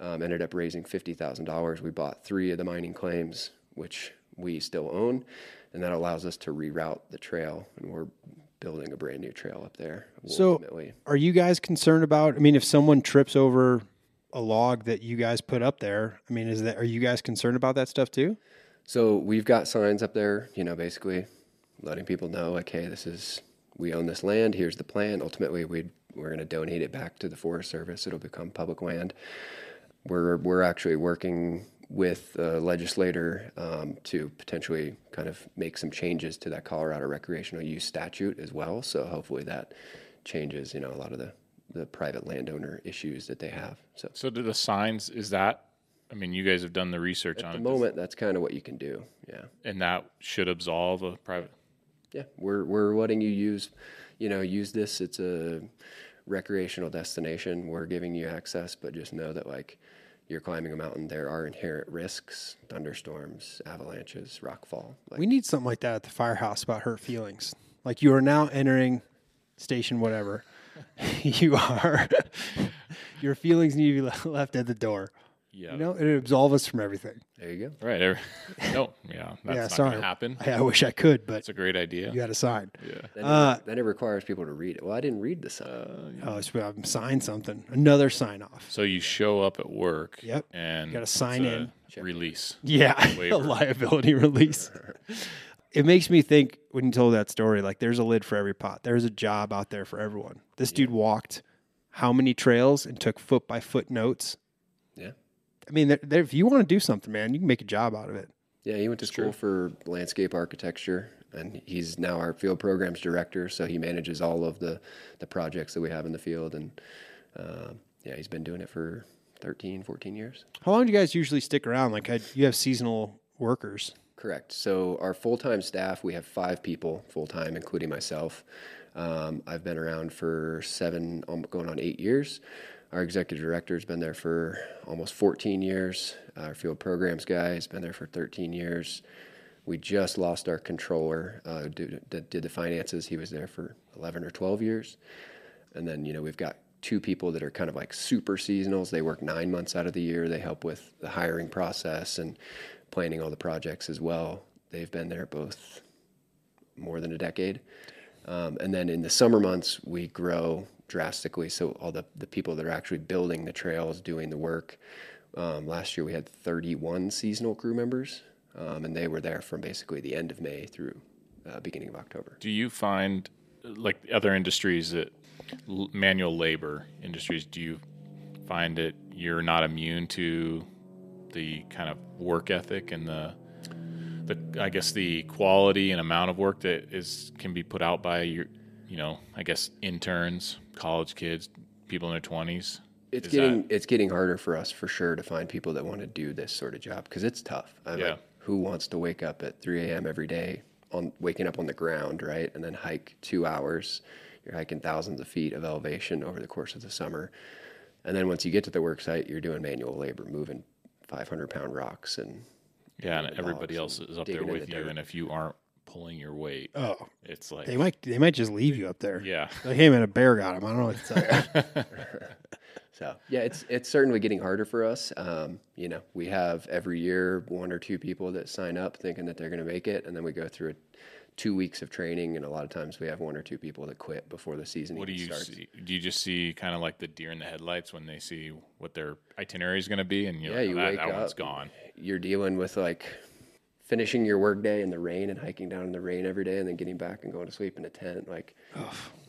um, ended up raising fifty thousand dollars. We bought three of the mining claims, which we still own, and that allows us to reroute the trail, and we're building a brand new trail up there. So- ultimately. Are you guys concerned about? I mean, if someone trips over a log that you guys put up there, I mean, is that are you guys concerned about that stuff too? So we've got signs up there, you know, basically letting people know, like, hey, this is we own this land. Here's the plan. Ultimately, we we're going to donate it back to the Forest Service. It'll become public land. We're we're actually working with a legislator um, to potentially kind of make some changes to that Colorado recreational use statute as well. So hopefully that changes, you know, a lot of the the private landowner issues that they have. So So do the signs is that? I mean, you guys have done the research on it. at on the it, moment, that's kind of what you can do. Yeah. and that should absolve a private. yeah, we're we're letting you use, you know, use this. It's a recreational destination. We're giving you access, but just know that like you're climbing a mountain, there are inherent risks: thunderstorms, avalanches, rockfall. Like, We need something like that at the firehouse about hurt feelings. Like you are now entering station whatever. *laughs* you are. *laughs* your feelings need to be left at the door. Yeah. You know, and it absolve us from everything. there you go. Right. every- *laughs* no. Yeah. That's yeah, not sorry. gonna happen. I, I wish I could, but It's a great idea. you got to sign. Yeah. Then, Uh, it, then it requires people to read it. Well, I didn't read the sign. Oh, it's I'm sign something. Another sign off. So you show up at work. Yep. And you Gotta it's sign a in. Release. Yeah, *laughs* a liability release. *laughs* it makes me think when you told that story, like there's a lid for every pot. There's a job out there for everyone. This dude walked how many trails and took foot by foot notes. Yeah. I mean, there, there, if you want to do something, man, you can make a job out of it. Yeah, he went to school for landscape architecture, and he's now our field programs director. So he manages all of the the projects that we have in the field, and uh, yeah, he's been doing it for 13, 14 years. How long do you guys usually stick around? Like, I, you have seasonal workers. Correct. So our full time staff, we have five people full time, including myself. Um, I've been around for seven, um, going on eight years. Our executive director has been there for almost 14 years. Our field programs guy has been there for 13 years. We just lost our controller, uh, that did the finances. He was there for 11 or 12 years. And then, you know, we've got two people that are kind of like super seasonals. They work nine months out of the year. They help with the hiring process and planning all the projects as well. They've been there both more than a decade. Um, and then in the summer months, we grow drastically. So all the, the people that are actually building the trails, doing the work. Um, last year we had 31 seasonal crew members, um, and they were there from basically the end of May through uh, beginning of October. Do you find, like other industries that l- manual labor industries, do you find that you're not immune to the kind of work ethic and the, the I guess the quality and amount of work that is can be put out by your, you know, I guess interns, college kids, people in their twenties. It's Is getting it's getting harder for us for sure to find people that want to do this sort of job because it's tough. I mean, Yeah. who wants to wake up at 3 a.m. every day on waking up on the ground, right, and then hike two hours? You're hiking thousands of feet of elevation over the course of the summer, and then once you get to the work site, you're doing manual labor, moving 500 pound rocks and Yeah, and everybody else is up there with the you, dirt. and if you aren't pulling your weight, Oh, it's like they might they might just leave you up there. yeah, *laughs* Like, hey man, a bear got him. I don't know what to tell you. *laughs* So yeah, it's it's certainly getting harder for us. Um, you know, we have every year one or two people that sign up thinking that they're going to make it, and then we go through two weeks of training, and a lot of times we have one or two people that quit before the season What do you starts. see? Do you just see kind of like the deer in the headlights when they see what their itinerary is going to be, and you're Yeah, like, you oh, that, wake that one's up, gone. You're dealing with like finishing your workday in the rain and hiking down in the rain every day, and then getting back and going to sleep in a tent. Like,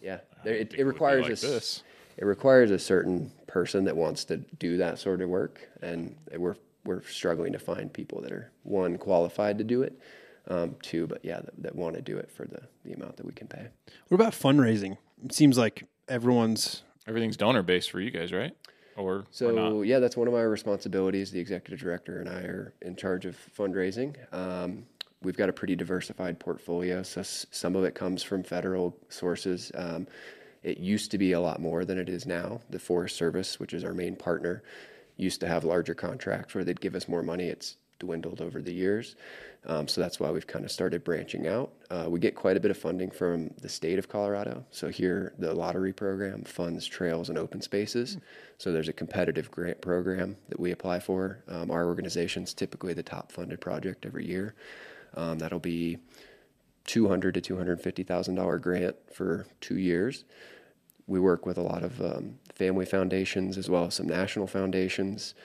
yeah, there, it, it it would be requires like a s- this. It requires a certain person that wants to do that sort of work, and we're we're struggling to find people that are one qualified to do it, um, two, but yeah, that, that want to do it for the the amount that we can pay. What about fundraising? It seems like everyone's Everything's donor based for you guys, right? Or or? So yeah, that's one of my responsibilities. The executive director and I are in charge of fundraising. Um, we've got a pretty diversified portfolio, so s- some of it comes from federal sources. Um, it used to be a lot more than it is now. The Forest Service, which is our main partner, used to have larger contracts where they'd give us more money. It's dwindled over the years. Um, so that's why we've kind of started branching out. Uh, we get quite a bit of funding from the state of Colorado. So here, the lottery program funds trails and open spaces. So there's a competitive grant program that we apply for. Um, our organization's typically the top funded project every year. Um, that'll be 200 to 250 thousand dollar grant for two years. We work with a lot of um, family foundations as well as some national foundations.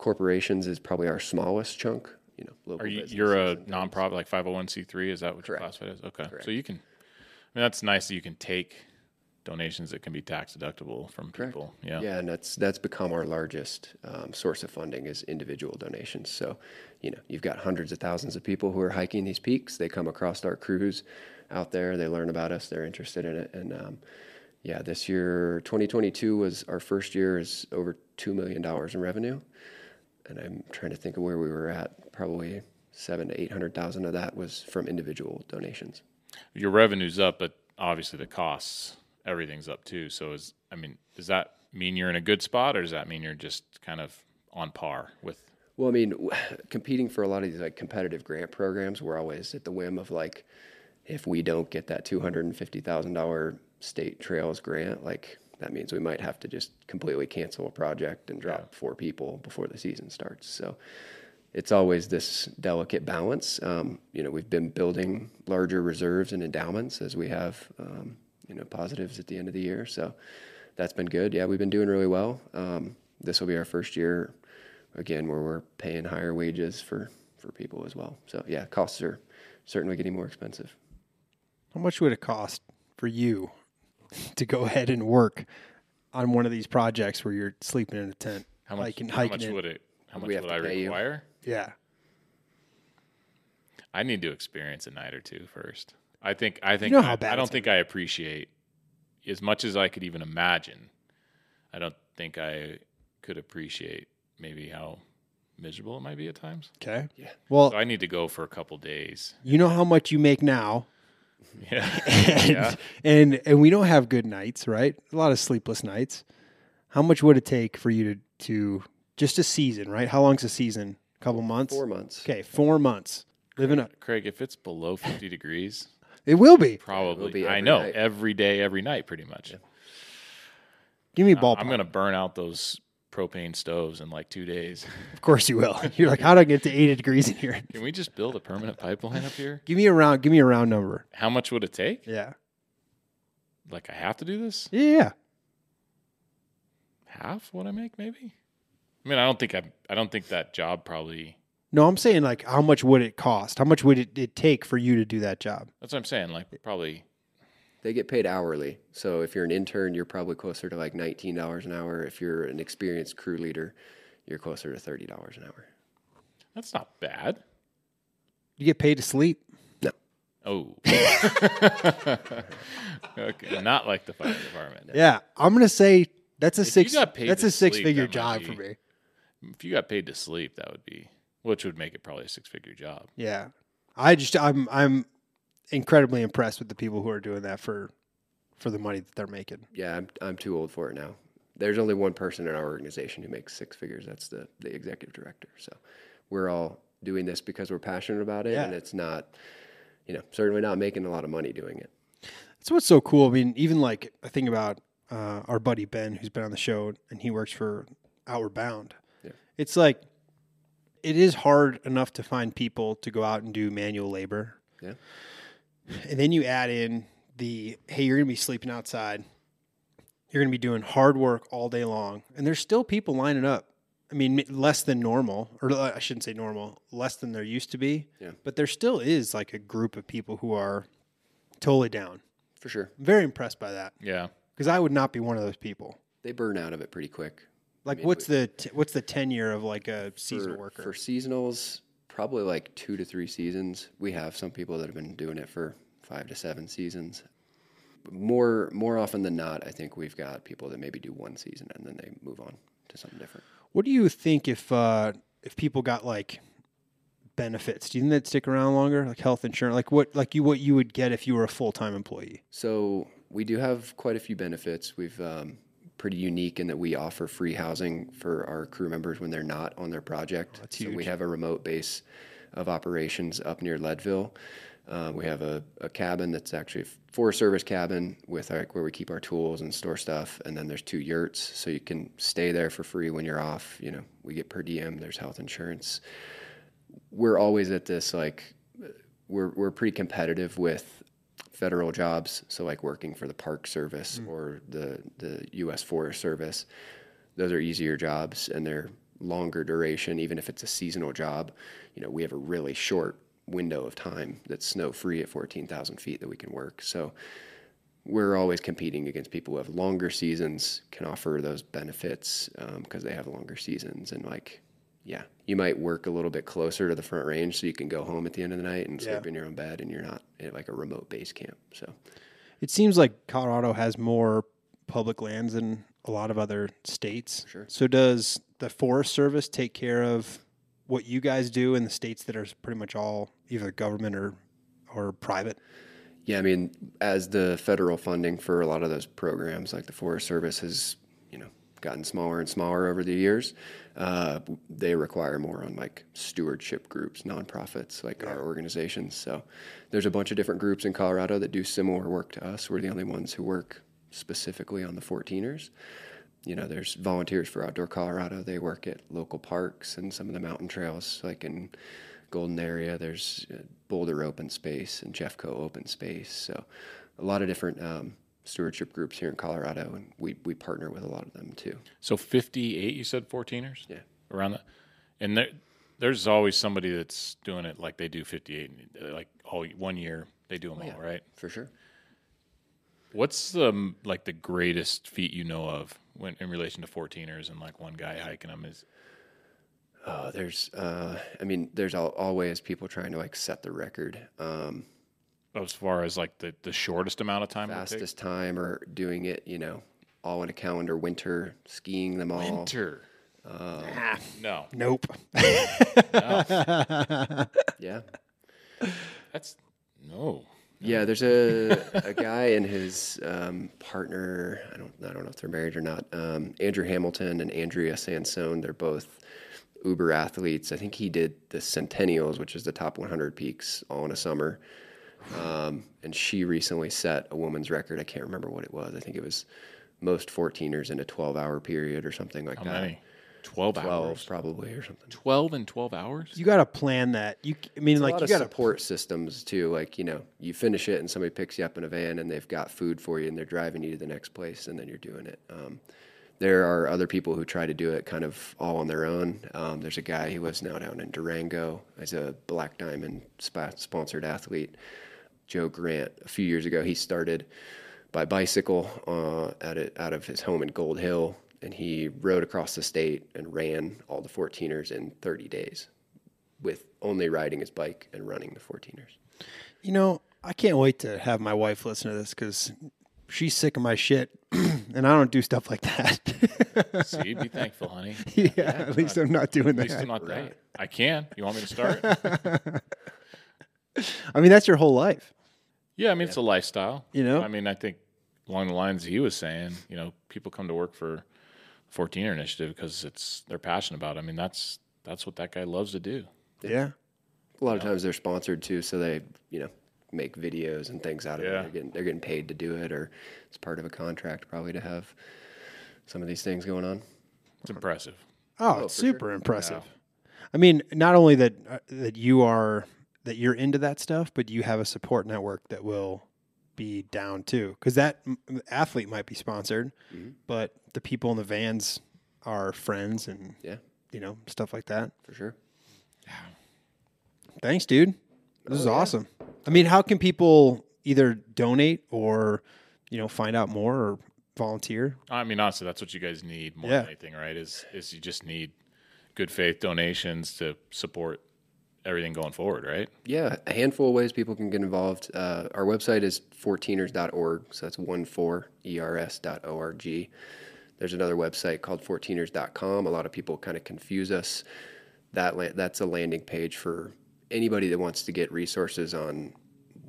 Corporations is probably our smallest chunk. You know, local Are you you're a nonprofit like 501c3? Is that what Correct. your classified as? Okay, Correct. so you can. I mean, that's nice that you can take donations that can be tax deductible from Correct. people. Yeah. Yeah, and that's that's become our largest um, source of funding is individual donations. So, you know, you've got hundreds of thousands of people who are hiking these peaks. They come across our crews out there. They learn about us. They're interested in it. And um, yeah, this year, 2022 was our first year is over two million dollars in revenue. And I'm trying to think of where we were at. Probably seven to eight hundred thousand of that was from individual donations. Your revenue's up, but obviously the costs, everything's up too. So is I mean, does that mean you're in a good spot, or does that mean you're just kind of on par with? Well, I mean, w- *sighs* competing for a lot of these like competitive grant programs, we're always at the whim of like, if we don't get that two hundred and fifty thousand dollar state trails grant, like that means we might have to just completely cancel a project and drop four people before the season starts. So it's always this delicate balance. Um, you know, we've been building larger reserves and endowments as we have, um, you know, positives at the end of the year. So that's been good. Yeah, we've been doing really well. Um, this will be our first year again where we're paying higher wages for for people as well. So yeah, costs are certainly getting more expensive. How much would it cost for you *laughs* to go ahead and work on one of these projects where you're sleeping in a tent? How much? hiking- how hiking much in? would it? How much would I pay you. require? Yeah. I need to experience a night or two first. I think. I think. you know how I, bad I don't it's think I appreciate as much as I could even imagine. I don't think I could appreciate maybe how miserable it might be at times. Okay. Yeah. Well, So I need to go for a couple days. you know how much you make now, *laughs* Yeah. *laughs* and, yeah. and and we don't have good nights, right? A lot of sleepless nights. How much would it take for you to to just a season, right? How long's a season? A couple months. Four months. Okay, four months. Living up. Craig, if it's below 50 degrees, It will be. probably. be I know night. every day, every night, pretty much. Give me a ballpark. I'm going to burn out those propane stoves in like two days. *laughs* Of course you will. *laughs* You're like, how do I get to 80 degrees in here? Can we just build a permanent pipeline up here? Give me a round. Give me a round number. How much would it take? Yeah. Like I have to do this? Yeah. yeah. Half what I make, maybe. I mean, I don't think I. I don't think that job probably. No, I'm saying like, how much would it cost? How much would it, it take for you to do that job? That's what I'm saying. Like probably. They get paid hourly. So if you're an intern, you're probably closer to like nineteen dollars an hour. If you're an experienced crew leader, you're closer to thirty dollars an hour. That's not bad. You get paid to sleep. No. Oh. *laughs* okay, not like the fire department. Yeah, I'm gonna say that's a If you six. got paid That's to a six sleep, figure that might job for me. If you got paid to sleep, that would be, which would make it probably a six-figure job. Yeah, I just I'm I'm incredibly impressed with the people who are doing that for for the money that they're making. Yeah, I'm I'm too old for it now. There's only one person in our organization who makes six figures. That's the the executive director. So we're all doing this because we're passionate about it, Yeah. and it's not, you know, certainly not making a lot of money doing it. That's what's so cool. I mean, even like I think about uh, our buddy Ben, who's been on the show, and he works for Outward Bound. Yeah. It's like it is hard enough to find people to go out and do manual labor. Yeah. And then you add in the hey, you're going to be sleeping outside. You're going to be doing hard work all day long, and there's still people lining up. I mean, less than normal, or uh, I shouldn't say normal, less than there used to be. Yeah. But there still is like a group of people who are totally down. For sure, I'm very impressed by that Yeah. because I would not be one of those people. they burn out of it pretty quick. Like, mean, what's the t- what's the tenure of like a seasonal for, worker? For seasonals, probably like two to three seasons. We have some people that have been doing it for five to seven seasons. More more often than not, I think we've got people that maybe do one season and then they move on to something different. What do you think if uh, if people got like benefits? Do you think they'd stick around longer, like health insurance? Like what like you what you would get if you were a full time employee? So we do have quite a few benefits. We've um, pretty unique in that we offer free housing for our crew members when they're not on their project. that's so we have a remote base of operations up near Leadville. Uh, we have a, a cabin that's actually a Forest Service cabin with like where we keep our tools and store stuff, and then there's two yurts, so you can stay there for free when you're off. You know, we get per diem. There's health insurance. We're always at this like we're we're pretty competitive with federal jobs, so like working for the Park Service mm. or the the U.S. Forest Service. Those are easier jobs and they're longer duration. Even if it's a seasonal job, you know we have a really short window of time that's snow free at 14,000 feet that we can work. So we're always competing against people who have longer seasons, can offer those benefits um, because they have longer seasons. And like, yeah, you might work a little bit closer to the front range so you can go home at the end of the night and sleep Yeah. in your own bed and you're not at like a remote base camp. So It seems like Colorado has more public lands than a lot of other states. Sure. So does the Forest Service take care of what you guys do in the states that are pretty much all either government or or private? Yeah, I mean, as the federal funding for a lot of those programs, like the Forest Service, has you know gotten smaller and smaller over the years, uh, they require more on like stewardship groups, nonprofits, like our organizations. So there's a bunch of different groups in Colorado that do similar work to us. We're the only ones who work specifically on the 14ers. You know, there's volunteers for Outdoor Colorado. They work at local parks and some of the mountain trails, like in Golden area. There's uh, Boulder Open Space and Jeffco Open Space. So a lot of different um, stewardship groups here in Colorado, and we, we partner with a lot of them too. So 58, you said 14ers? Yeah. Around that. And there, there's always somebody that's doing it like they do 58, and, uh, like all one year they do them all, right? For sure. What's the like the greatest feat you know of when in relation to 14ers and like one guy hiking them is Uh, there's, uh, I mean, there's always people trying to like set the record. Um, as far as like the, the shortest amount of time it takes? fastest time or doing it, you know, all in a calendar winter, skiing them all. Winter. no, Nope. *laughs* Yeah. that's no. Yeah, there's a a guy and his um, partner. I don't I don't know if they're married or not. Um, Andrew Hamilton and Andrea Sansone. They're both uber athletes. I think he did the Centennials, which is the top 100 peaks, all in a summer. Um, and she recently set a woman's record. I can't remember what it was. I think it was most 14ers in a 12 hour period or something like How that. many? 12, 12 hours. probably or something. 12 and 12 hours? You got to plan that. You, c- I mean, a like lot you got to. support systems too. Like you know, you finish it and somebody picks you up in a van and they've got food for you and they're driving you to the next place and then you're doing it. Um, there are other people who try to do it kind of all on their own. Um, there's a guy who lives now down in Durango as a Black Diamond spa- sponsored athlete, Joe Grant. A few years ago, he started by bicycle uh, at it out of his home in Gold Hill, and he rode across the state and ran all the 14ers in 30 days with only riding his bike and running the 14ers. You know, I can't wait to have my wife listen to this because she's sick of my shit, *clears throat* and I don't do stuff like that. *laughs* See, be thankful, honey. *laughs* yeah, at least I'm not doing At least I'm that. not that. I can. You want me to start? *laughs* I mean, that's your whole life. Yeah, I mean, it's a lifestyle. You know? I mean, I think along the lines he was saying, you know, people come to work for 14er initiative because it's they're passionate about it. I mean, that's that's what that guy loves to do. Yeah. A lot of times they're sponsored too, so they, you know, make videos and things out of it. They're getting, they're getting paid to do it, or it's part of a contract probably to have some of these things going on. It's impressive. Oh, it's for sure. super impressive. I mean, not only that uh, that you are that you're into that stuff, but you have a support network that will be down too. Because that athlete might be sponsored, Mm-hmm. but the people in the vans are friends and Yeah, you know stuff like that. for sure. Yeah. *sighs* Thanks, dude. This Oh, is awesome. I mean, how can people either donate or you know find out more or volunteer? I mean, honestly, that's what you guys need more Yeah. than anything, right? Is is you just need good faith donations to support everything going forward, right? Yeah, a handful of ways people can get involved. Uh, our website is 14ers.org, so that's one four ers.org. There's another website called 14ers.com. A lot of people kind of confuse us. That la- that's a landing page for anybody that wants to get resources on,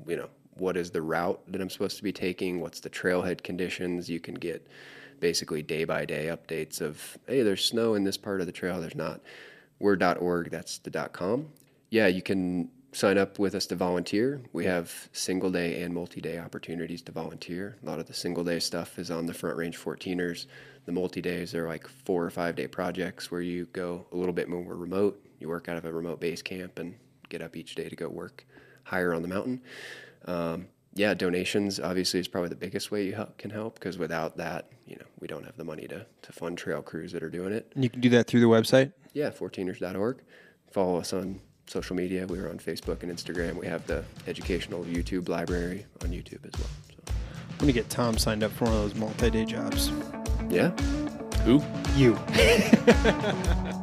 you know, what is the route that I'm supposed to be taking, what's the trailhead conditions. You can get basically day by day updates of, hey, there's snow in this part of the trail, there's not. We're.org, that's the .com. Yeah, you can sign up with us to volunteer. We have single day and multi day opportunities to volunteer. A lot of the single day stuff is on the Front Range 14ers. The multi days are like four or five day projects where you go a little bit more remote. You work out of a remote base camp and get up each day to go work higher on the mountain. Um, yeah, donations obviously is probably the biggest way you help, can help because without that, you know, we don't have the money to, to fund trail crews that are doing it. And you can do that through the website. Yeah, 14ers.org. Follow us on social media. We are on Facebook and Instagram. We have the educational YouTube library on YouTube as well. So, I'm gonna get Tom signed up for one of those multi-day jobs. yeah, Who? You. *laughs*